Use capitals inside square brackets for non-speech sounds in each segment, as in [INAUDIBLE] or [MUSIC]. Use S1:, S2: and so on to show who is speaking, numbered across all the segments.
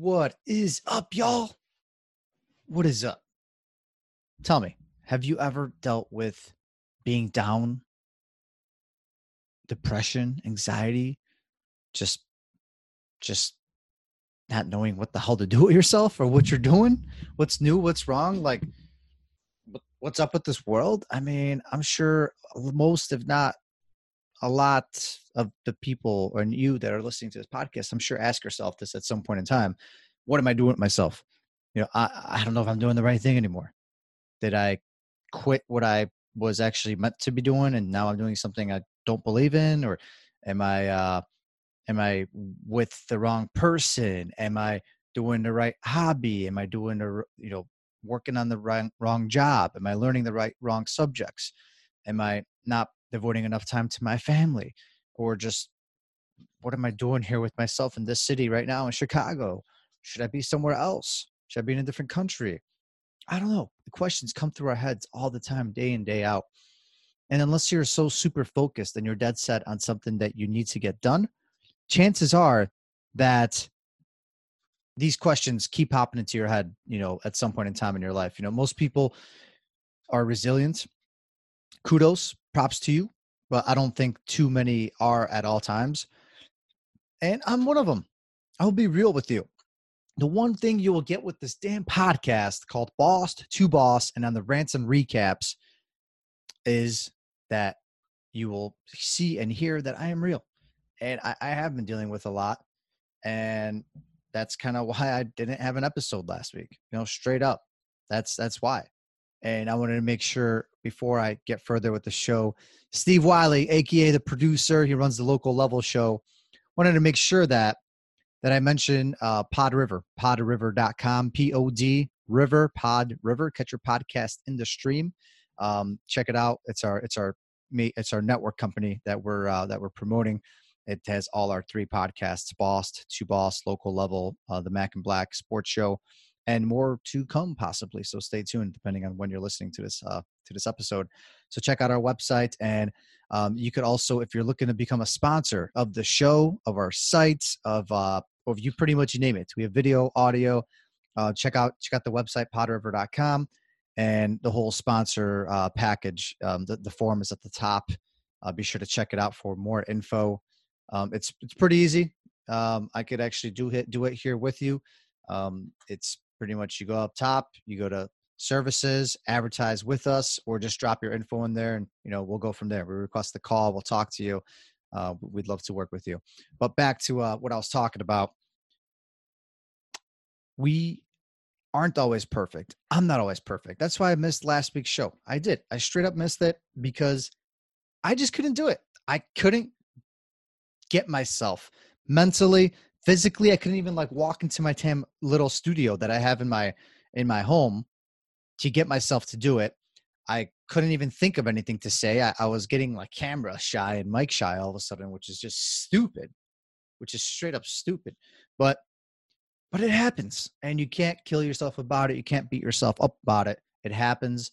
S1: What is up, y'all? What is up? Tell me, have you ever dealt with being down, depression, anxiety, just just not knowing what the hell to do with yourself or what you're doing, what's new, what's wrong, like what's up with this world? I mean, I'm sure most, if not a lot of the people or you that are listening to this podcast, I'm sure ask yourself this at some point in time. What am I doing with myself? You know, I, I don't know if I'm doing the right thing anymore. Did I quit what I was actually meant to be doing and now I'm doing something I don't believe in? Or am I uh am I with the wrong person? Am I doing the right hobby? Am I doing the you know working on the wrong wrong job? Am I learning the right wrong subjects? Am I not devoting enough time to my family or just what am i doing here with myself in this city right now in chicago? Should i be somewhere else? Should i be in a different country? I don't know. The questions come through our heads all the time day in day out. And unless you're so super focused and you're dead set on something that you need to get done chances are that these questions keep popping into your head you know at some point in time in your life. You know most people are resilient. Kudos props to you, but I don't think too many are at all times. And I'm one of them. I'll be real with you. The one thing you will get with this damn podcast called Boss to Boss and on the rants and recaps is that you will see and hear that I am real. And I, I have been dealing with a lot. And that's kind of why I didn't have an episode last week. You know, straight up. That's that's why and I wanted to make sure before I get further with the show, Steve Wiley, aka the producer, he runs the local level show. Wanted to make sure that that I mentioned uh, Pod River, podriver.com, P O D River, Pod River. Catch your podcast in the stream. Um, check it out. It's our it's our it's our network company that we're uh, that we're promoting. It has all our three podcasts: Boss, To Boss, Local Level, uh, the Mac and Black Sports Show, and more to come possibly. So stay tuned, depending on when you're listening to this uh, to this episode. So check out our website, and um, you could also, if you're looking to become a sponsor of the show, of our site, of uh, of you pretty much name it. We have video, audio. Uh, check out check out the website podriver.com and the whole sponsor uh, package. Um, the, the form is at the top. Uh, be sure to check it out for more info. Um, it's it's pretty easy. Um, I could actually do it do it here with you. Um, it's pretty much you go up top, you go to services, advertise with us, or just drop your info in there, and you know we'll go from there. We request the call, we'll talk to you. Uh, we'd love to work with you. But back to uh, what I was talking about. We aren't always perfect. I'm not always perfect. That's why I missed last week's show. I did. I straight up missed it because I just couldn't do it. I couldn't get myself mentally, physically i couldn't even like walk into my tam little studio that i have in my in my home to get myself to do it. I couldn't even think of anything to say. I, I, was getting like camera shy and mic shy all of a sudden which is just stupid which is straight up stupid. But but it happens and you can't kill yourself about it. You can't beat yourself up about it. It happens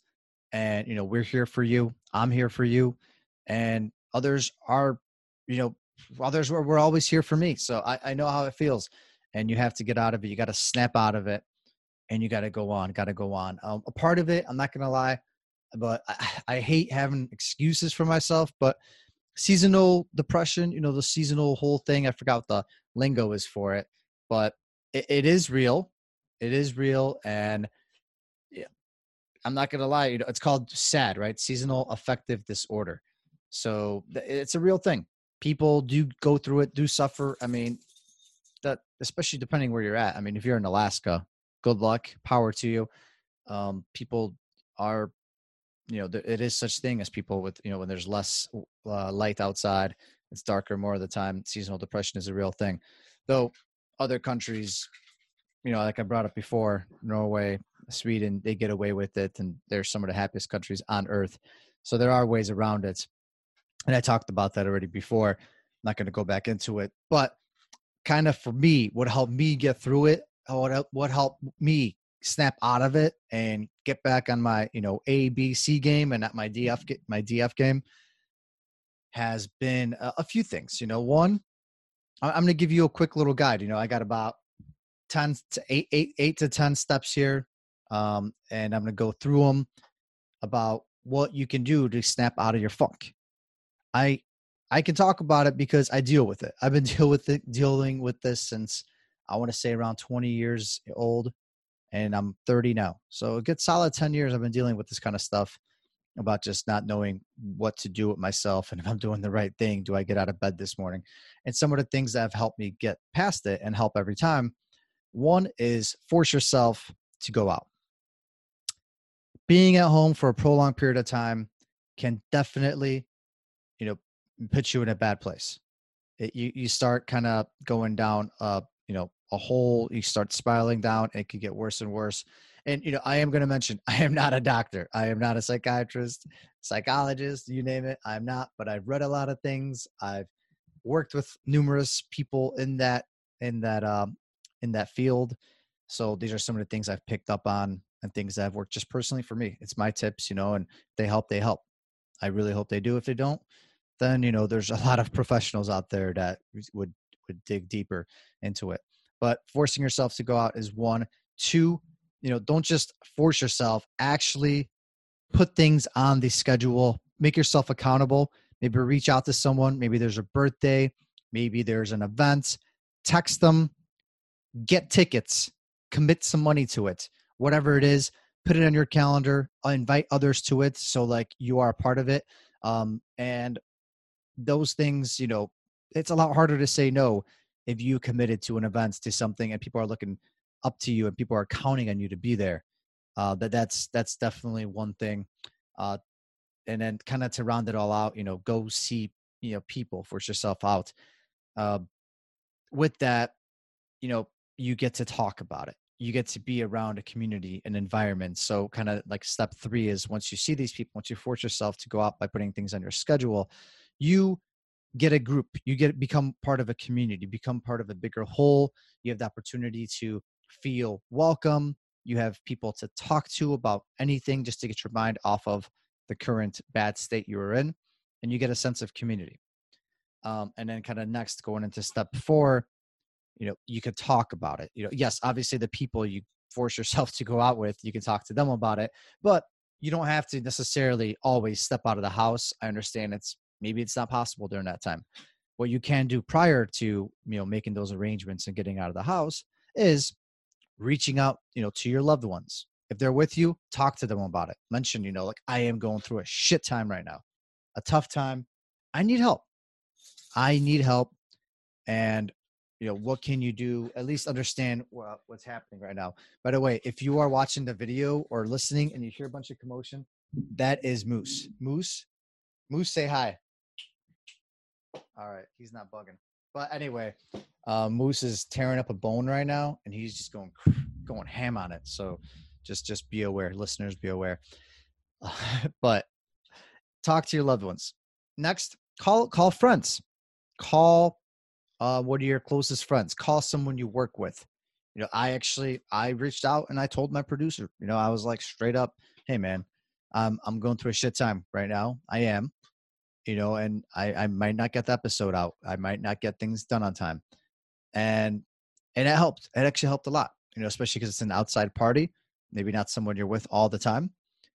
S1: and you know we're here for you. I'm here for you. And others are you know others were, were always here for me. So I, I know how it feels. And you have to get out of it. You got to snap out of it and you got to go on, got to go on. Um, a part of it, I'm not going to lie, but I, [SIGHS] I hate having excuses for myself, but seasonal depression, you know, the seasonal whole thing, I forgot the lingo is for it, but it, it is real. It is real. And yeah, I'm not going to lie, you know, it's called SAD, right? Seasonal affective disorder. So it's a real thing people do go through it, do suffer. I mean, that especially depending where you're at. I mean, if you're in Alaska, good luck, power to you. Um, people are, you know, it is such thing as people with, you know, when there's less uh, light outside, it's darker more of the time. Seasonal depression is a real thing, though. Other countries, you know, like I brought up before, Norway, Sweden, they get away with it, and they're some of the happiest countries on earth. So there are ways around it and I talked about that already before. I'm not going to go back into it, but kind of for me, what helped me get through it, what what helped me snap out of it and get back on my you know A B C game and not my DF my DF game has been a, a few things. You know, one, I'm going to give you a quick little guide. You know, I got about 10 to eight, eight, eight to 10 steps here. Um, and I'm going to go through them about what you can do to snap out of your funk. I, I can talk about it because I deal with it. I've been [LAUGHS] deal with it, dealing with this since I want to say around 20 years old and I'm 30 now. So a good solid 10 years I've been dealing with this kind of stuff about just not knowing what to do with myself and if I'm doing the right thing, do I get out of bed this morning? And some of the things that have helped me get past it and help every time. One is force yourself to go out. Being at home for a prolonged period of time can definitely, know, put you in a bad place. It, you you start kind of going down a you know a hole. You start spiraling down. It could get worse and worse and you know i am going to mention [LAUGHS] i am not a doctor i am not a psychiatrist psychologist you name it i'm not but i've read a lot of things i've worked with numerous people in that in that um in that field so these are some of the things i've picked up on and things that have worked just personally for me it's my tips you know and they help they help i really hope they do if they don't then you know there's a lot of professionals out there that would would dig deeper into it. But forcing yourself to go out is one. Two you know don't just force yourself. Actually put things on the schedule. Make yourself accountable. Maybe reach out to someone. Maybe there's a birthday. Maybe there's an event. Text them. Get tickets. Commit some money to it. Whatever it is put it on your calendar. Invite others to it so like you are a part of it. Um, and those things you know it's a lot harder to say no if you committed to an event to something and people are looking up to you and people are counting on you to be there. Uh, that that's that's definitely one thing. Uh, and then kind of to round it all out you know go see you know people force yourself out. Uh, with that you know you get to talk about it. You get to be around a community an environment. So kind of like step three is once you see these people once you force yourself to go out by putting things on your schedule you get a group you get become part of a community become part of a bigger whole you have the opportunity to feel welcome. You have people to talk to about anything just to get your mind off of the current bad state you are in, and you get a sense of community. Um, and then, kind of next, going into step four, you know, you could talk about it. You know, yes, obviously, the people you force yourself [LAUGHS] to go out with, you can talk to them about it, but you don't have to necessarily always step out of the house. I understand it's maybe it's not possible during that time. What you can do prior to you know making those arrangements and getting out of the house is reaching out, you know, to your loved ones. If they're with you, talk to them about it. Mention, you know, like I am going through a shit time right now, a tough time. I need help. I need help. And, you know, what can you do? At least understand what's happening right now. By the way, if you are watching the video or listening and you hear a bunch of commotion, that is Moose. Moose, Moose, say hi. All right, he's not bugging. But anyway, uh, Moose is tearing up a bone right now, and he's just going going ham on it. So just just be aware, listeners, be aware. [LAUGHS] but talk to your loved ones. Next, call call friends. Call uh, what are your closest friends? Call someone you work with. You know, I actually I reached out and I told my producer. You know, I was like straight up, "Hey, man, I'm I'm going through a shit time right now. I am you know, and I, I might not get the episode out. I might not get things done on time. And and it helped. It actually helped a lot, you know, especially because it's an outside party, maybe not someone you're with all the time.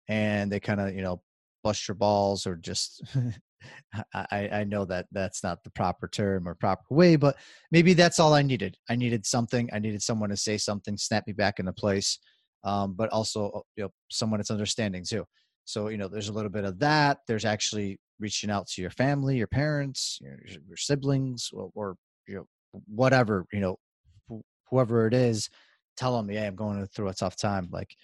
S1: And they kind of, you know, bust your balls or just [LAUGHS] I, I know that that's not the proper term or proper way, but maybe that's all I needed. I needed something. I needed someone to say something, snap me back into place, um, but also you know someone that's understanding too. So you know, there's a little bit of that. There's actually reaching out to your family, your parents, your, your siblings, or, or, you know whatever you know, wh- whoever it is, tell them, yeah, I'm going through a tough time. Like,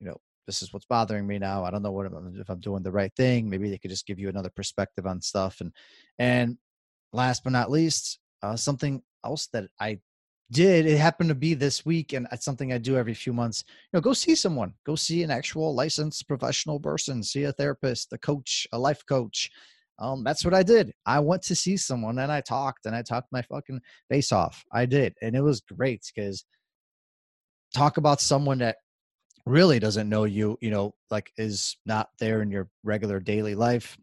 S1: you know, this is what's bothering me now. I don't know what I'm, if I'm doing the right thing. Maybe they could just give you another perspective on stuff. And and last but not least, uh, something else that I did it happened to be this week and it's something i do every few months you know go see someone go see an actual licensed professional person see a therapist a coach a life coach um, that's what i did. I went to see someone and i talked and i talked my fucking face off. I did and it was great because talk about someone that really doesn't know you you know like is not there in your regular daily life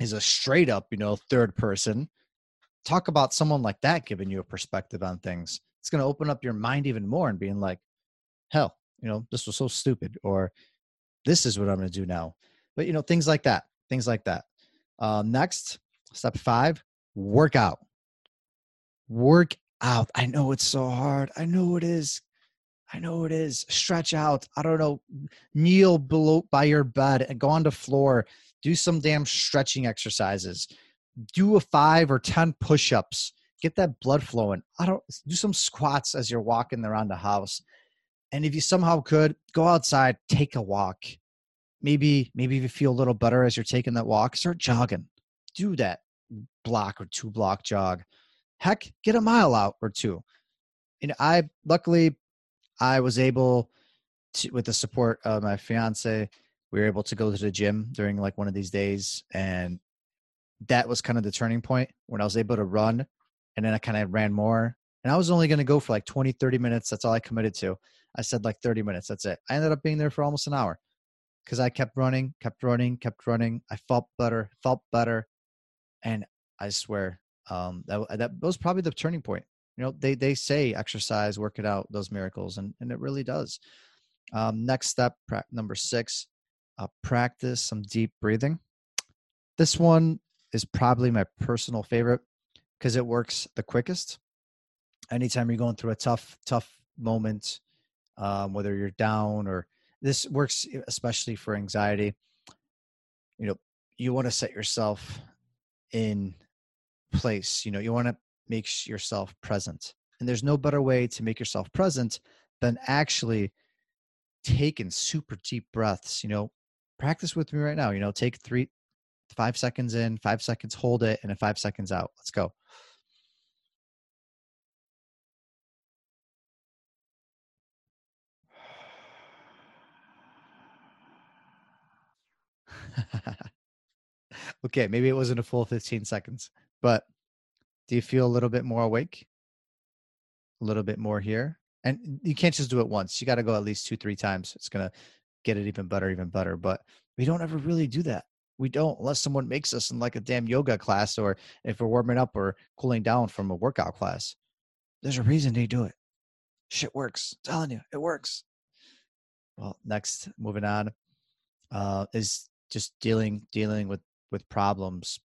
S1: is a straight up you know third person. Talk about someone like that giving you a perspective on things it's going to open up your mind even more and being like, hell, you know, this was so stupid, or this is what I'm going to do now. But, you know, things like that, things like that. Uh, next, step five, work out. Work out. I know it's so hard. I know it is. I know it is. Stretch out. I don't know. Kneel below by your bed and go on the floor. Do some damn stretching exercises. Do a five or ten push-ups. Get that blood flowing. I don't do some squats as you're walking around the house. And if you somehow could go outside, take a walk. Maybe maybe if you feel a little better as you're taking that walk, start jogging. Do that block or two block jog. Heck, get a mile out or two. And I luckily I was able to, with the support of my fiance, we were able to go to the gym during like one of these days. And that was kind of the turning point when I was able to run. And then I kind of ran more. And I was only going to go for like 20, 30 minutes. That's all I committed to. I said like 30 minutes. That's it. I ended up being there for almost an hour because I kept running, kept running, kept running. I felt better, felt better. And I swear, um, that, that was probably the turning point you know they they say exercise work it out those miracles and and it really does um, next step pra- number six uh, practice some deep breathing this one is probably my personal favorite because it works the quickest anytime you're going through a tough tough moment um, whether you're down or this works especially for anxiety you know you want to set yourself in place you know you want to make yourself present. And there's no better way to make yourself present than actually taking super deep breaths. You know, practice with me right now. You know, take three, five seconds in, five seconds, hold it, and then five seconds out. Let's go. [SIGHS] okay, maybe it wasn't a full 15 seconds, but do you feel a little bit more awake? A little bit more here? And you can't just do it once. You got to go at least two, three times. It's going to get it even better, even better. But we don't ever really do that. We don't, unless someone makes us in like a damn yoga class or if we're warming up or cooling down from a workout class. There's a reason they do it. Shit works. I'm telling you, it works. Well, next, moving on, uh, is just dealing dealing with with problems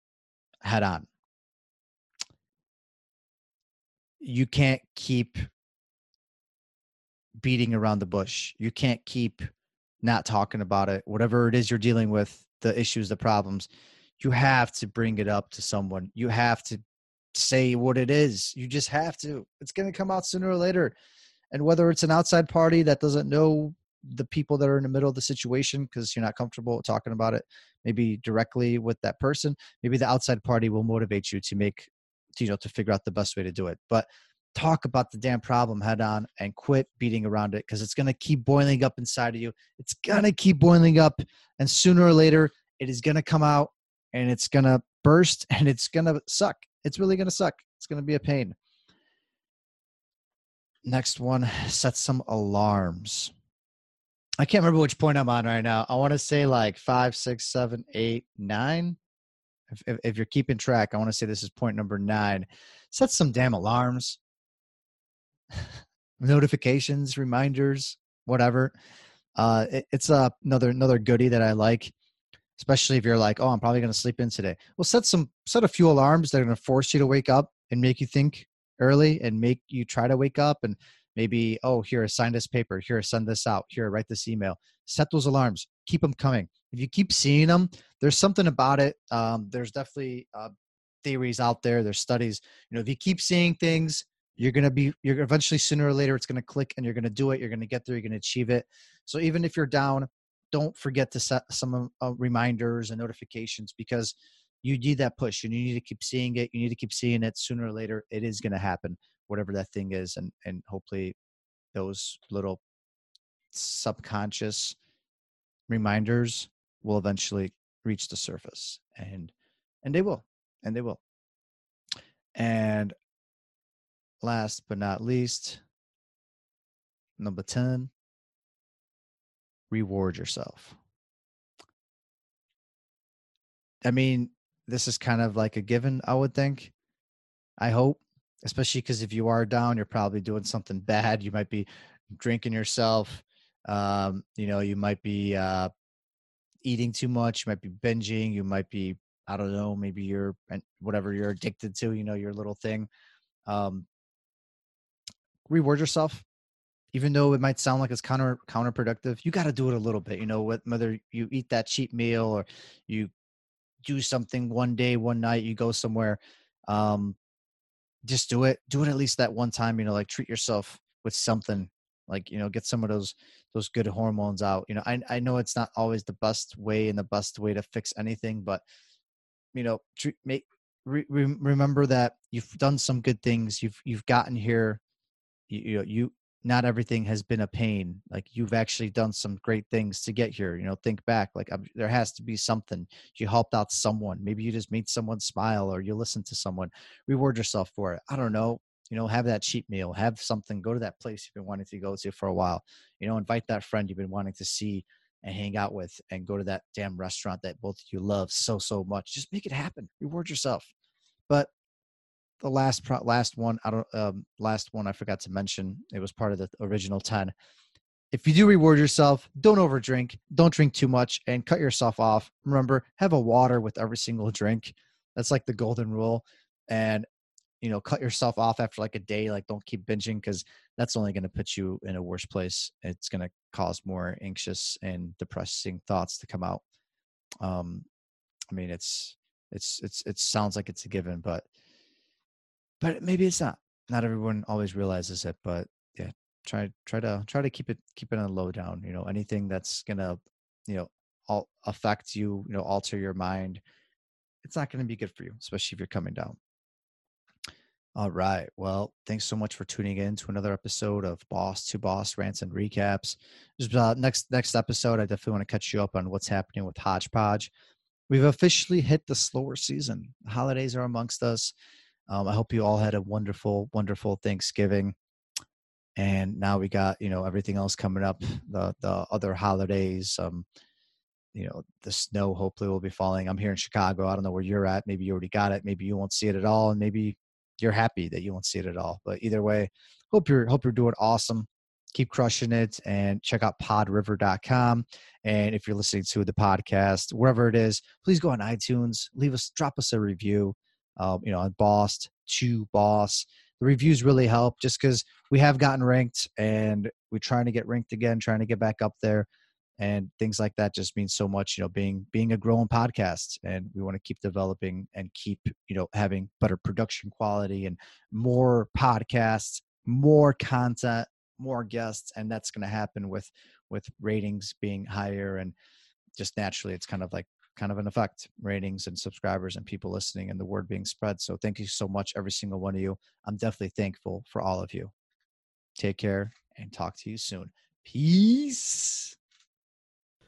S1: head on you can't keep beating around the bush. You can't keep not talking about it. Whatever it is you're dealing with, the issues, the problems, you have to bring it up to someone. You have to say what it is. You just have to. It's going to come out sooner or later. And whether it's an outside party that doesn't know the people that are in the middle of the situation because you're not comfortable talking about it, maybe directly with that person, maybe the outside party will motivate you to make you know to figure out the best way to do it but talk about the damn problem head on and quit beating around it because it's going to keep boiling up inside of you. It's going to keep boiling up and sooner or later it is going to come out and it's going to burst [LAUGHS] and it's going to suck. It's really going to suck. It's going to be a pain. Next one set some alarms. I can't remember which point i'm on right now. I want to say like five six seven eight nine. If, if, you're keeping track, I want to say this is point number nine. Set some damn alarms, [LAUGHS] notifications, reminders, whatever. Uh, it, it's another another goodie that I like, especially if you're like, oh, I'm probably going to sleep in today. Well, set some set a few alarms that are going to force you to wake up and make you think early and make you try to wake up and maybe oh here sign this paper. Here send this out. Here write this email. Set those alarms. Keep them coming. If you keep seeing them there's something about it um, there's definitely uh, theories out there there's studies. You know if you keep seeing things you're going to be you're eventually sooner or later it's going to click and you're going to do it you're going to get there you're going to achieve it. So even if you're down don't forget to set some uh, reminders and notifications because you need that push and you need to keep seeing it you need to keep seeing it. Sooner or later it is going to happen whatever that thing is and and hopefully those little subconscious reminders will eventually reach the surface and and they will and they will. And last but not least number 10 reward yourself i mean this is kind of like a given i would think i hope especially because if you are down, you're probably doing something bad. You might be drinking yourself. Um, you know, you might be uh, eating too much. You might be binging. You might be, I don't know, maybe you're whatever you're addicted to. You know, your little thing. Um, reward yourself even though it might sound like it's counter counterproductive, you got to do it a little bit. You know, whether you eat that cheap meal or you do something one day, one night, you go somewhere, um, just do it. Do it at least that one time. You know, like treat yourself with something. Like you know, get some of those those good hormones out. You know, I I know it's not always the best way and the best way to fix anything, but you know, treat, make re, remember that you've done some good things. You've you've gotten here. You, you you not everything has been a pain like you've actually done some great things to get here you know think back like I'm, there has to be something. You helped out someone maybe you just made someone smile or you listen to someone reward yourself for it i don't know you know have that cheap meal have something go to that place you've been wanting to go to for a while you know invite that friend you've been wanting to see and hang out with and go to that damn restaurant that both of you love so so much just make it happen reward yourself. But the last pro- last one I don't um, last one I forgot to mention. It was part of the original ten. If you do reward yourself, don't overdrink, don't drink too much, and cut yourself off. Remember, have a water with every single drink. That's like the golden rule. And you know, cut yourself off after like a day. Like, don't keep binging because that's only going to put you in a worse place. It's going to cause more anxious and depressing thoughts to come out. Um, I mean, it's it's it's it sounds like it's a given, but but maybe it's not. Not everyone always realizes it, but yeah, try try to try to keep it keep it on low down. You know, anything that's gonna you know all affect you, you know, alter your mind, it's not to be good for you, especially if you're coming down. All right. Well, thanks so much for tuning in to another episode of Boss to Boss Rants and Recaps. Uh, next next episode, I definitely want to catch you up on what's happening with Hodgepodge. We've officially hit the slower season. The holidays are amongst us. Um, I hope you all had a wonderful, wonderful Thanksgiving. And now we got you know everything else coming up, the the other holidays. Um, you know the snow hopefully will be falling. I'm here in Chicago. I don't know where you're at. Maybe you already got it. Maybe you won't see it at all, and maybe you're happy that you won't see it at all. But either way, hope you're hope you're doing awesome. Keep crushing it, and check out PodRiver.com. And if you're listening to the podcast, wherever it is, please go on iTunes, leave us, drop us a review uh, you know, on Boss to Boss. The reviews really help just because we have gotten ranked and we're trying to get ranked again, trying to get back up there. And things like that just means so much, you know, being being a growing podcast and we want to keep developing and keep, you know, having better production quality and more podcasts, more content, more guests. And that's gonna happen with with ratings being higher and just naturally it's kind of like kind of an effect ratings and subscribers and people listening and the word being spread. So thank you so much every single one of you. I'm definitely thankful for all of you. Take care and talk to you soon. Peace.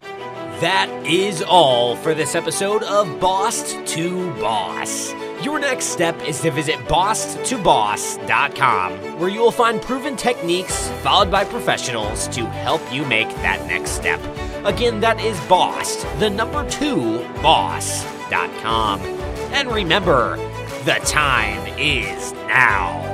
S2: That is all for this episode of Boss to Boss. Your next step is to visit bosstoboss.com, where you will find proven techniques followed by professionals to help you make that next step. Again, that is boss, the number two, boss.com. And remember, the time is now.